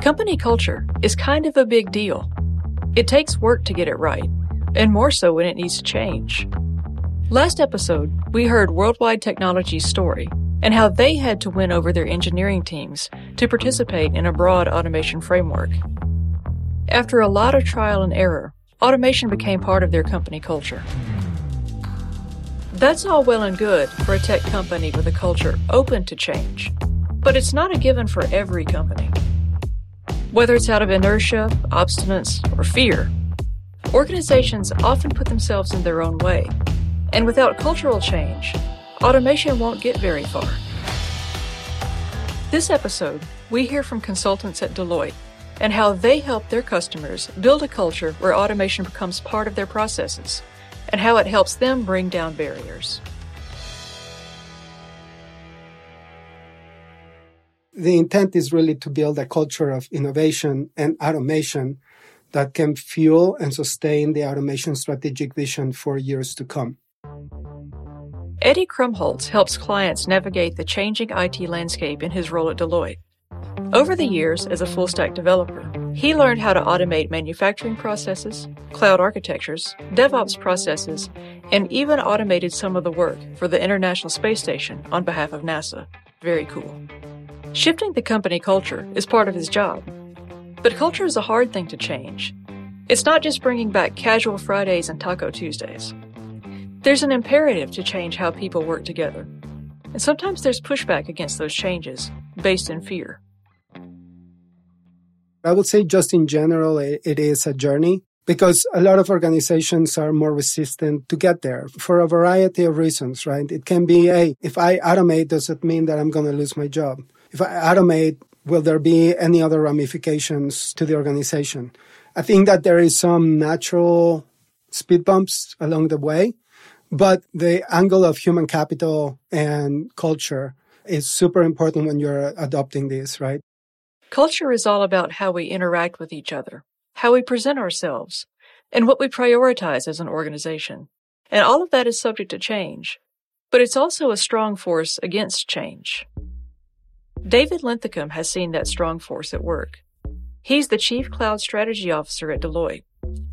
Company culture is kind of a big deal. It takes work to get it right, and more so when it needs to change. Last episode, we heard Worldwide Technology's story and how they had to win over their engineering teams to participate in a broad automation framework. After a lot of trial and error, automation became part of their company culture. That's all well and good for a tech company with a culture open to change, but it's not a given for every company. Whether it's out of inertia, obstinance, or fear, organizations often put themselves in their own way and without cultural change, automation won't get very far. This episode, we hear from consultants at Deloitte and how they help their customers build a culture where automation becomes part of their processes and how it helps them bring down barriers. The intent is really to build a culture of innovation and automation that can fuel and sustain the automation strategic vision for years to come. Eddie Krumholz helps clients navigate the changing IT landscape in his role at Deloitte. Over the years, as a full stack developer, he learned how to automate manufacturing processes, cloud architectures, DevOps processes, and even automated some of the work for the International Space Station on behalf of NASA. Very cool. Shifting the company culture is part of his job. But culture is a hard thing to change. It's not just bringing back casual Fridays and Taco Tuesdays. There's an imperative to change how people work together, and sometimes there's pushback against those changes based in fear. I would say, just in general, it, is a journey because a lot of organizations are more resistant to get there for a variety of reasons, right? It can be, hey, if I automate, does it mean that I'm going to lose my job? If I automate, will there be any other ramifications to the organization? I think that there is some natural speed bumps along the way but the angle of human capital and culture is super important when you're adopting this, right? Culture is all about how we interact with each other, how we present ourselves, and what we prioritize as an organization. And all of that is subject to change, but it's also a strong force against change. David Linthicum has seen that strong force at work. He's the Chief Cloud Strategy Officer at Deloitte.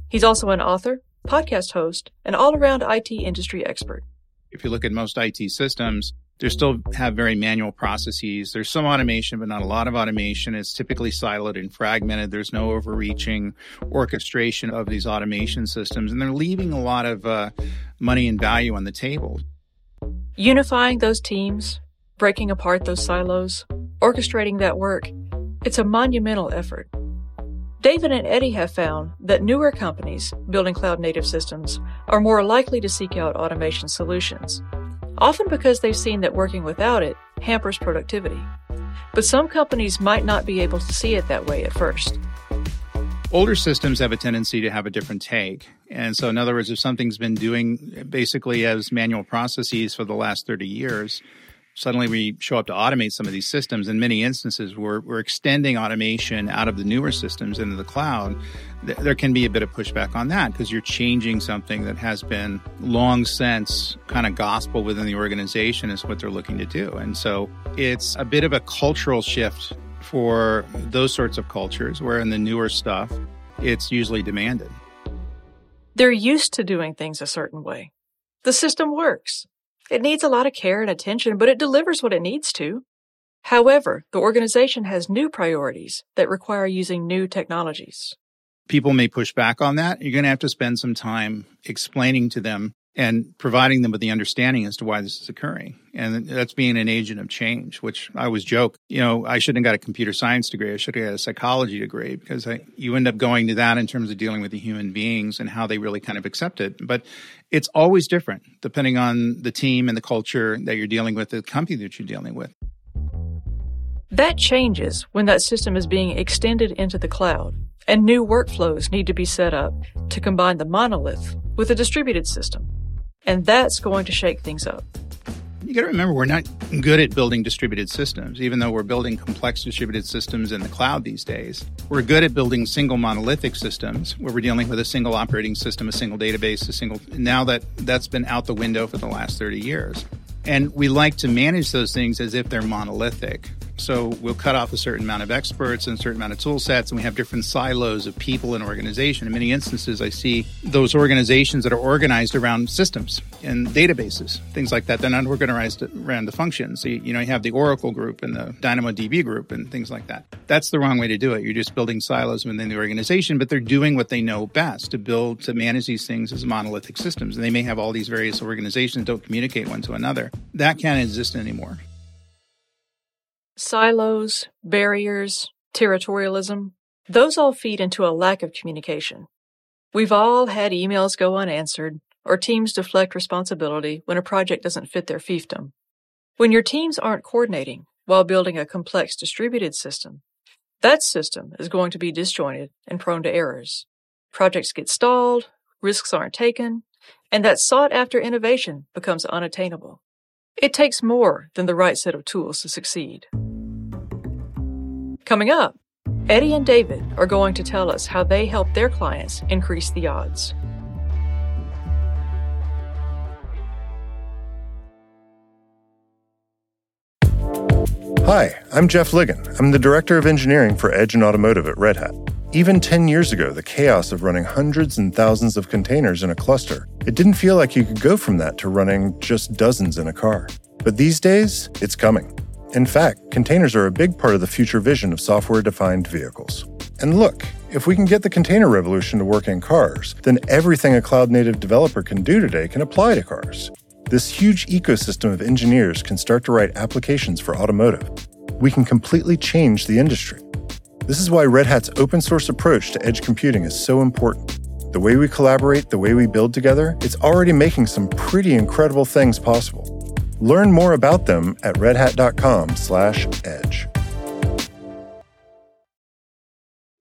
He's also an author, podcast host, and all around IT industry expert. If you look at most IT systems, they still have very manual processes. There's some automation, but not a lot of automation. It's typically siloed and fragmented. There's no overreaching orchestration of these automation systems, and they're leaving a lot of uh, money and value on the table. Unifying those teams, breaking apart those silos, orchestrating that work, it's a monumental effort. David and Eddie have found that newer companies building cloud native systems are more likely to seek out automation solutions, often because they've seen that working without it hampers productivity. But some companies might not be able to see it that way at first. Older systems have a tendency to have a different take. And so, in other words, if something's been doing basically as manual processes for the last 30 years, suddenly we show up to automate some of these systems. In many instances, we're, we're extending automation out of the newer systems into the cloud. Th- there can be a bit of pushback on that because you're changing something that has been long since kind of gospel within the organization is what they're looking to do. And so it's a bit of a cultural shift for those sorts of cultures where in the newer stuff, it's usually demanded. They're used to doing things a certain way. The system works. It needs a lot of care and attention, but it delivers what it needs to. However, the organization has new priorities that require using new technologies. People may push back on that. You're going to have to spend some time explaining to them and providing them with the understanding as to why this is occurring. And that's being an agent of change, which I always joke, you know, I shouldn't have got a computer science degree. I should have got a psychology degree because I, you end up going to that in terms of dealing with the human beings and how they really kind of accept it. But it's always different depending on the team and the culture that you're dealing with, the company that you're dealing with. That changes when that system is being extended into the cloud and new workflows need to be set up to combine the monolith with a distributed system and that's going to shake things up. You got to remember, we're not good at building distributed systems, even though we're building complex distributed systems in the cloud these days. We're good at building single monolithic systems where we're dealing with a single operating system, a single database, a single. Now that that's been out the window for the last 30 years. And we like to manage those things as if they're monolithic. So we'll cut off a certain amount of experts and a certain amount of tool sets, and we have different silos of people and organization. In many instances, I see those organizations that are organized around systems and databases, things like that. They're not organized around the functions. So, you know, you have the Oracle group and the DynamoDB group and things like that. That's the wrong way to do it. You're just building silos within the organization, but they're doing what they know best to build, to manage these things as monolithic systems. And they may have all these various organizations don't communicate one to another. That can't exist anymore. Silos, barriers, territorialism, those all feed into a lack of communication. We've all had emails go unanswered or teams deflect responsibility when a project doesn't fit their fiefdom. When your teams aren't coordinating while building a complex distributed system, that system is going to be disjointed and prone to errors. Projects get stalled, risks aren't taken, and that sought after innovation becomes unattainable. It takes more than the right set of tools to succeed. Coming up, Eddie and David are going to tell us how they help their clients increase the odds. Hi, I'm Jeff Ligon. I'm the Director of Engineering for Edge and Automotive at Red Hat. Even 10 years ago, the chaos of running hundreds and thousands of containers in a cluster, it didn't feel like you could go from that to running just dozens in a car. But these days, it's coming. In fact, containers are a big part of the future vision of software defined vehicles. And look, if we can get the container revolution to work in cars, then everything a cloud native developer can do today can apply to cars. This huge ecosystem of engineers can start to write applications for automotive. We can completely change the industry. This is why Red Hat's open source approach to edge computing is so important. The way we collaborate, the way we build together, it's already making some pretty incredible things possible. Learn more about them at redhat.com/edge.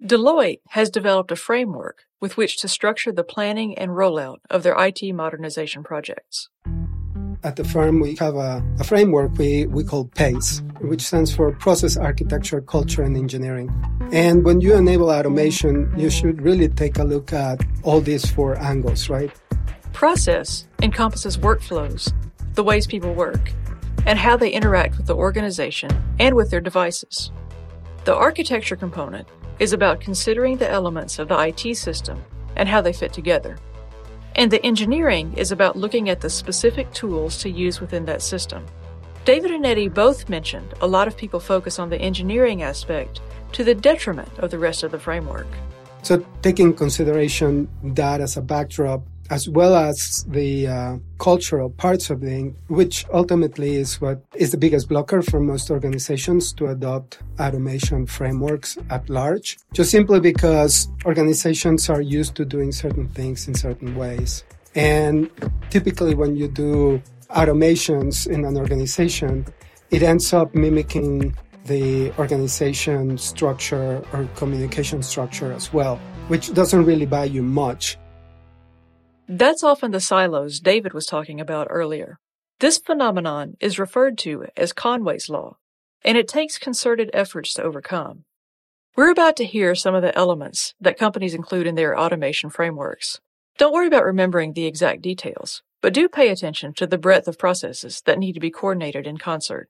Deloitte has developed a framework with which to structure the planning and rollout of their IT modernization projects. At the firm, we have a, a framework we, we call PACE, which stands for Process Architecture, Culture, and Engineering. And when you enable automation, you should really take a look at all these four angles, right? Process encompasses workflows, the ways people work, and how they interact with the organization and with their devices. The architecture component is about considering the elements of the IT system and how they fit together. And the engineering is about looking at the specific tools to use within that system. David and Eddie both mentioned a lot of people focus on the engineering aspect to the detriment of the rest of the framework. So, taking consideration that as a backdrop, as well as the uh, cultural parts of the which ultimately is what is the biggest blocker for most organizations to adopt automation frameworks at large just simply because organizations are used to doing certain things in certain ways. And typically when you do automations in an organization it ends up mimicking the organization structure or communication structure as well which doesn't really buy you much that's often the silos David was talking about earlier. This phenomenon is referred to as Conway's Law, and it takes concerted efforts to overcome. We're about to hear some of the elements that companies include in their automation frameworks. Don't worry about remembering the exact details, but do pay attention to the breadth of processes that need to be coordinated in concert.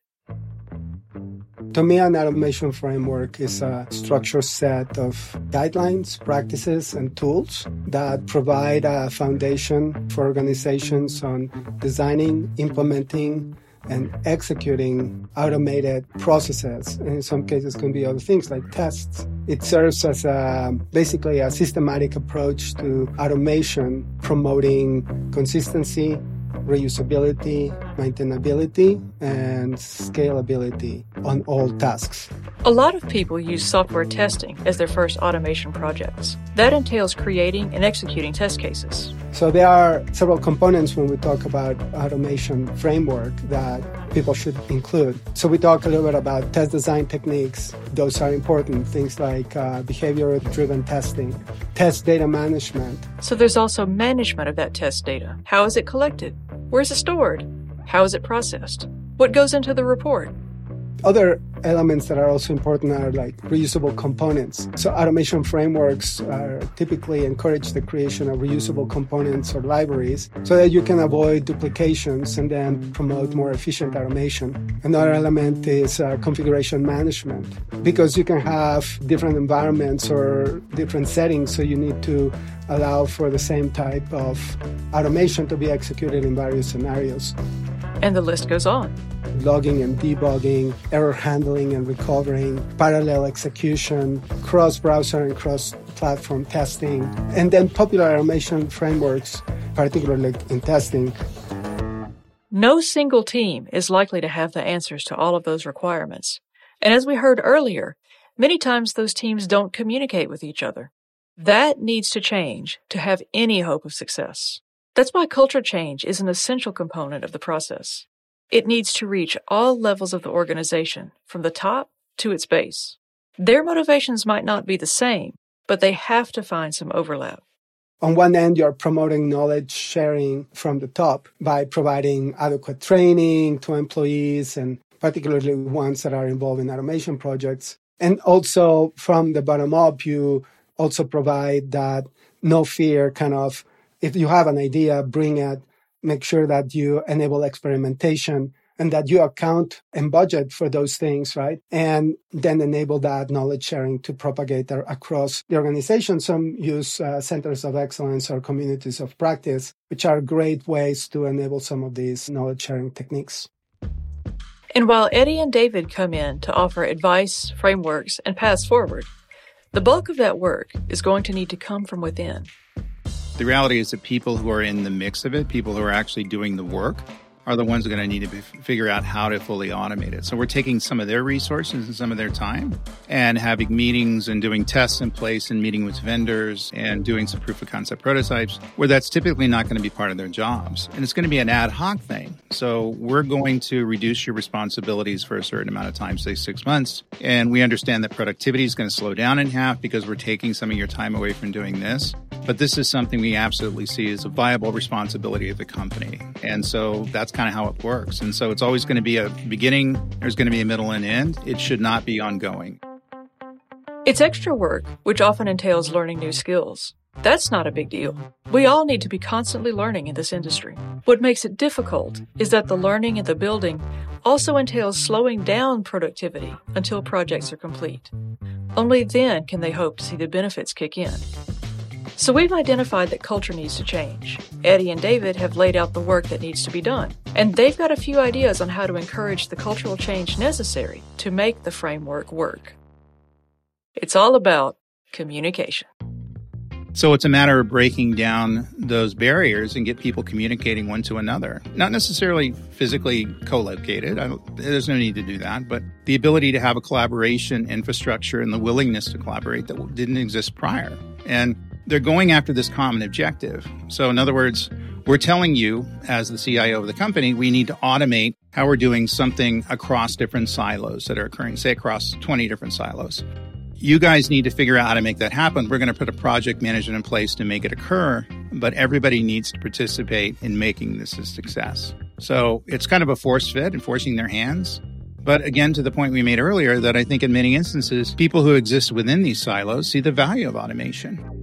To me, an automation framework is a structured set of guidelines, practices, and tools that provide a foundation for organizations on designing, implementing, and executing automated processes. And in some cases, it can be other things like tests. It serves as a, basically a systematic approach to automation, promoting consistency, reusability, maintainability, and scalability on all tasks. A lot of people use software testing as their first automation projects. That entails creating and executing test cases. So there are several components when we talk about automation framework that people should include. So we talk a little bit about test design techniques. Those are important. Things like uh, behavior-driven testing, test data management. So there's also management of that test data. How is it collected? Where is it stored? How is it processed? What goes into the report? Other elements that are also important are like reusable components. So automation frameworks are typically encourage the creation of reusable components or libraries so that you can avoid duplications and then promote more efficient automation. Another element is uh, configuration management because you can have different environments or different settings, so you need to allow for the same type of automation to be executed in various scenarios. And the list goes on logging and debugging, error handling and recovering, parallel execution, cross browser and cross platform testing, and then popular automation frameworks, particularly in testing. No single team is likely to have the answers to all of those requirements. And as we heard earlier, many times those teams don't communicate with each other. That needs to change to have any hope of success. That's why culture change is an essential component of the process. It needs to reach all levels of the organization, from the top to its base. Their motivations might not be the same, but they have to find some overlap. On one end, you're promoting knowledge sharing from the top by providing adequate training to employees and particularly ones that are involved in automation projects. And also from the bottom up, you also provide that no fear kind of, if you have an idea, bring it make sure that you enable experimentation and that you account and budget for those things, right? And then enable that knowledge sharing to propagate across the organization. Some use uh, centers of excellence or communities of practice, which are great ways to enable some of these knowledge sharing techniques. And while Eddie and David come in to offer advice, frameworks, and paths forward, the bulk of that work is going to need to come from within. The reality is that people who are in the mix of it, people who are actually doing the work, are the ones that are going to need to figure out how to fully automate it. So we're taking some of their resources and some of their time and having meetings and doing tests in place and meeting with vendors and doing some proof of concept prototypes where that's typically not going to be part of their jobs. And it's going to be an ad hoc thing. So we're going to reduce your responsibilities for a certain amount of time, say six months. And we understand that productivity is going to slow down in half because we're taking some of your time away from doing this. But this is something we absolutely see as a viable responsibility of the company. And so that's kind of how it works. And so it's always going to be a beginning, there's going to be a middle and end. It should not be ongoing. It's extra work, which often entails learning new skills. That's not a big deal. We all need to be constantly learning in this industry. What makes it difficult is that the learning and the building also entails slowing down productivity until projects are complete. Only then can they hope to see the benefits kick in. So we've identified that culture needs to change. Eddie and David have laid out the work that needs to be done, and they've got a few ideas on how to encourage the cultural change necessary to make the framework work. It's all about communication. So it's a matter of breaking down those barriers and get people communicating one to another. Not necessarily physically co-located. there's no need to do that, but the ability to have a collaboration infrastructure and the willingness to collaborate that didn't exist prior. And they're going after this common objective. So, in other words, we're telling you, as the CIO of the company, we need to automate how we're doing something across different silos that are occurring, say across 20 different silos. You guys need to figure out how to make that happen. We're going to put a project management in place to make it occur, but everybody needs to participate in making this a success. So it's kind of a force fit and forcing their hands. But again, to the point we made earlier, that I think in many instances, people who exist within these silos see the value of automation.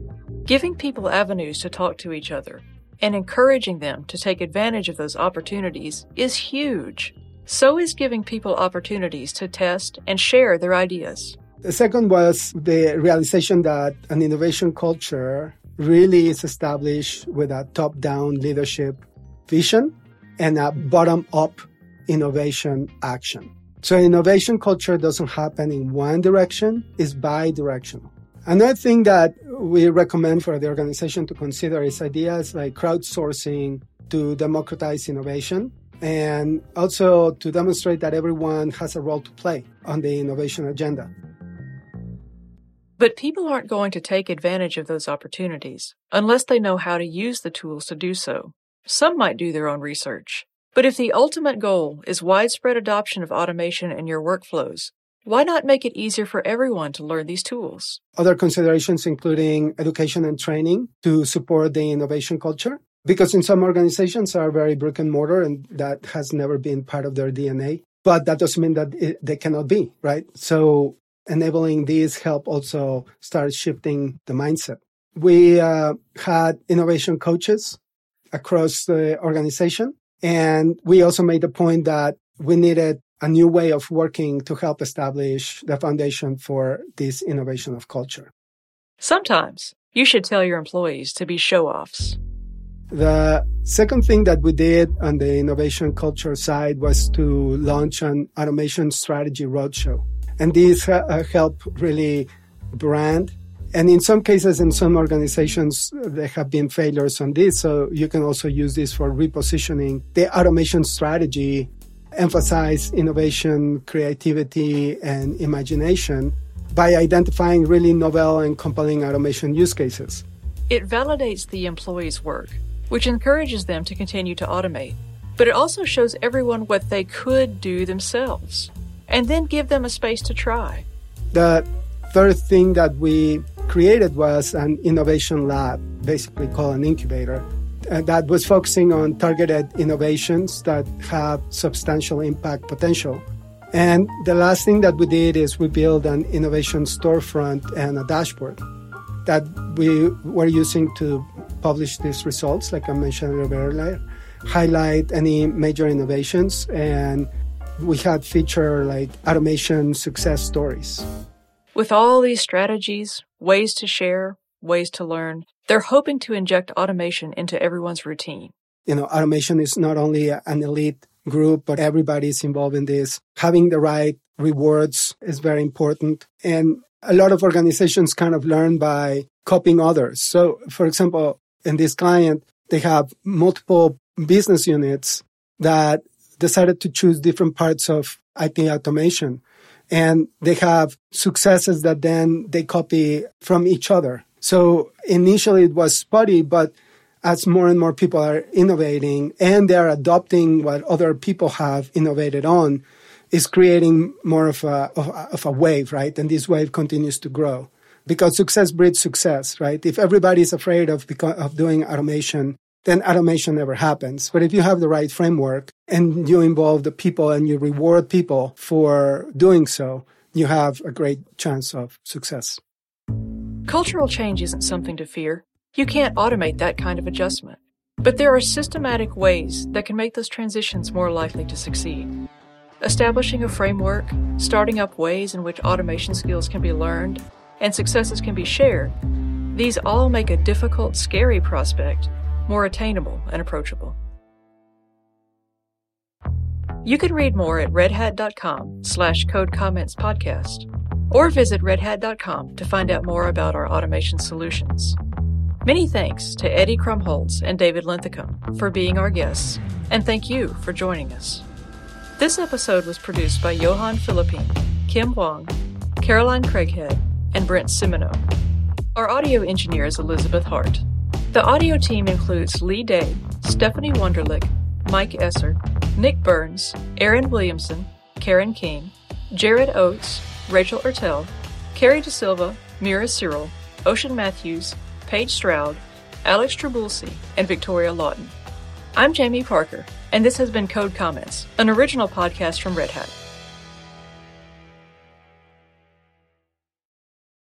Giving people avenues to talk to each other and encouraging them to take advantage of those opportunities is huge. So is giving people opportunities to test and share their ideas. The second was the realization that an innovation culture really is established with a top down leadership vision and a bottom up innovation action. So innovation culture doesn't happen in one direction, it's bi-directional. Another thing that we recommend for the organization to consider is ideas like crowdsourcing to democratize innovation and also to demonstrate that everyone has a role to play on the innovation agenda. But people aren't going to take advantage of those opportunities unless they know how to use the tools to do so. Some might do their own research. But if the ultimate goal is widespread adoption of automation in your workflows, why not make it easier for everyone to learn these tools? Other considerations including education and training to support the innovation culture. Because in some organizations are very brick and mortar and that has never been part of their DNA. but that doesn't mean that it, they cannot be, right? So enabling these help also start shifting the mindset. We uh, had innovation coaches across the organization. And we also made the point that we needed a new way of working to help establish the foundation for this innovation of culture. Sometimes you should tell your employees to be show offs. The second thing that we did on the innovation culture side was to launch an automation strategy roadshow. And these uh, helped really brand and in some cases, in some organizations, there have been failures on this. So you can also use this for repositioning the automation strategy, emphasize innovation, creativity, and imagination by identifying really novel and compelling automation use cases. It validates the employee's work, which encourages them to continue to automate. But it also shows everyone what they could do themselves and then give them a space to try. The third thing that we created was an innovation lab, basically called an incubator, Uh, that was focusing on targeted innovations that have substantial impact potential. And the last thing that we did is we built an innovation storefront and a dashboard that we were using to publish these results, like I mentioned earlier, highlight any major innovations, and we had feature like automation success stories. With all these strategies, ways to share, ways to learn, they're hoping to inject automation into everyone's routine. You know, automation is not only an elite group, but everybody is involved in this. Having the right rewards is very important. And a lot of organizations kind of learn by copying others. So, for example, in this client, they have multiple business units that decided to choose different parts of IT automation and they have successes that then they copy from each other. So initially it was spotty, but as more and more people are innovating and they are adopting what other people have innovated on, is creating more of a, of a, wave, right? And this wave continues to grow because success breeds success, right? If everybody is afraid of, of doing automation, then automation never happens. But if you have the right framework and you involve the people and you reward people for doing so, you have a great chance of success. Cultural change isn't something to fear. You can't automate that kind of adjustment. But there are systematic ways that can make those transitions more likely to succeed. Establishing a framework, starting up ways in which automation skills can be learned, and successes can be shared, these all make a difficult, scary prospect more attainable and approachable. You can read more at redhat.com slash code comments podcast or visit redhat.com to find out more about our automation solutions. Many thanks to Eddie Krumholz and David Linthicum for being our guests, and thank you for joining us. This episode was produced by Johan Philippine, Kim Wong, Caroline Craighead, and Brent Simoneaux. Our audio engineer is Elizabeth Hart. The audio team includes Lee Day, Stephanie Wunderlich, Mike Esser, Nick Burns, Aaron Williamson, Karen King, Jared Oates, Rachel Ertel, Carrie De Silva, Mira Cyril, Ocean Matthews, Paige Stroud, Alex Trabulsi, and Victoria Lawton. I'm Jamie Parker, and this has been Code Comments, an original podcast from Red Hat.